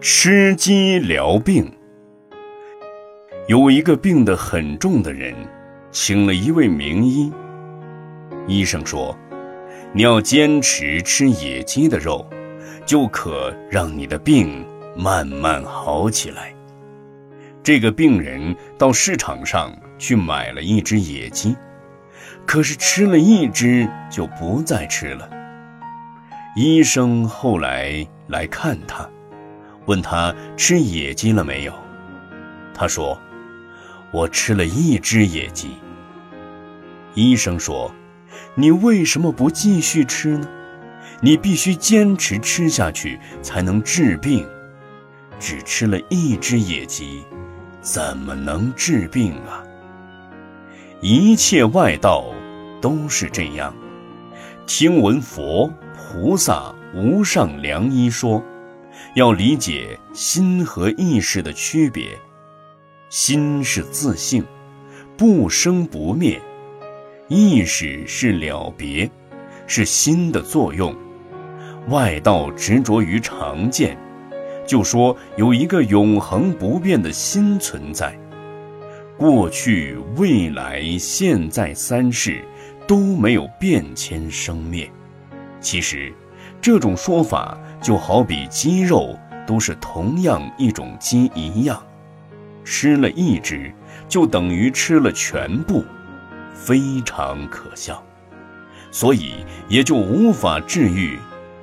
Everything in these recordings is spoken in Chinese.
吃鸡疗病。有一个病得很重的人，请了一位名医。医生说：“你要坚持吃野鸡的肉，就可让你的病慢慢好起来。”这个病人到市场上去买了一只野鸡，可是吃了一只就不再吃了。医生后来来看他。问他吃野鸡了没有？他说：“我吃了一只野鸡。”医生说：“你为什么不继续吃呢？你必须坚持吃下去才能治病。只吃了一只野鸡，怎么能治病啊？一切外道都是这样。听闻佛菩萨无上良医说。”要理解心和意识的区别，心是自性，不生不灭；意识是了别，是心的作用。外道执着于常见，就说有一个永恒不变的心存在，过去、未来、现在三世都没有变迁生灭。其实。这种说法就好比鸡肉都是同样一种鸡一样，吃了一只就等于吃了全部，非常可笑，所以也就无法治愈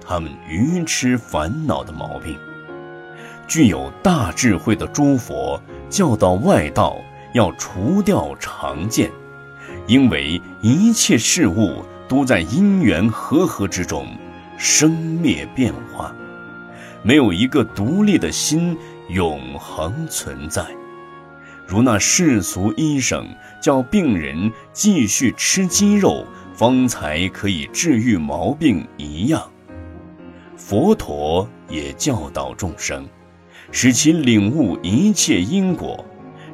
他们愚痴烦恼的毛病。具有大智慧的诸佛教导外道要除掉常见，因为一切事物都在因缘和合之中。生灭变化，没有一个独立的心永恒存在。如那世俗医生叫病人继续吃鸡肉，方才可以治愈毛病一样，佛陀也教导众生，使其领悟一切因果，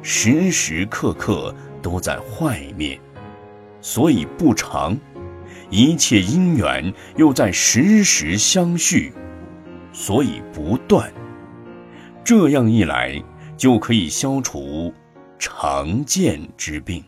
时时刻刻都在坏灭，所以不长。一切因缘又在时时相续，所以不断。这样一来，就可以消除常见之病。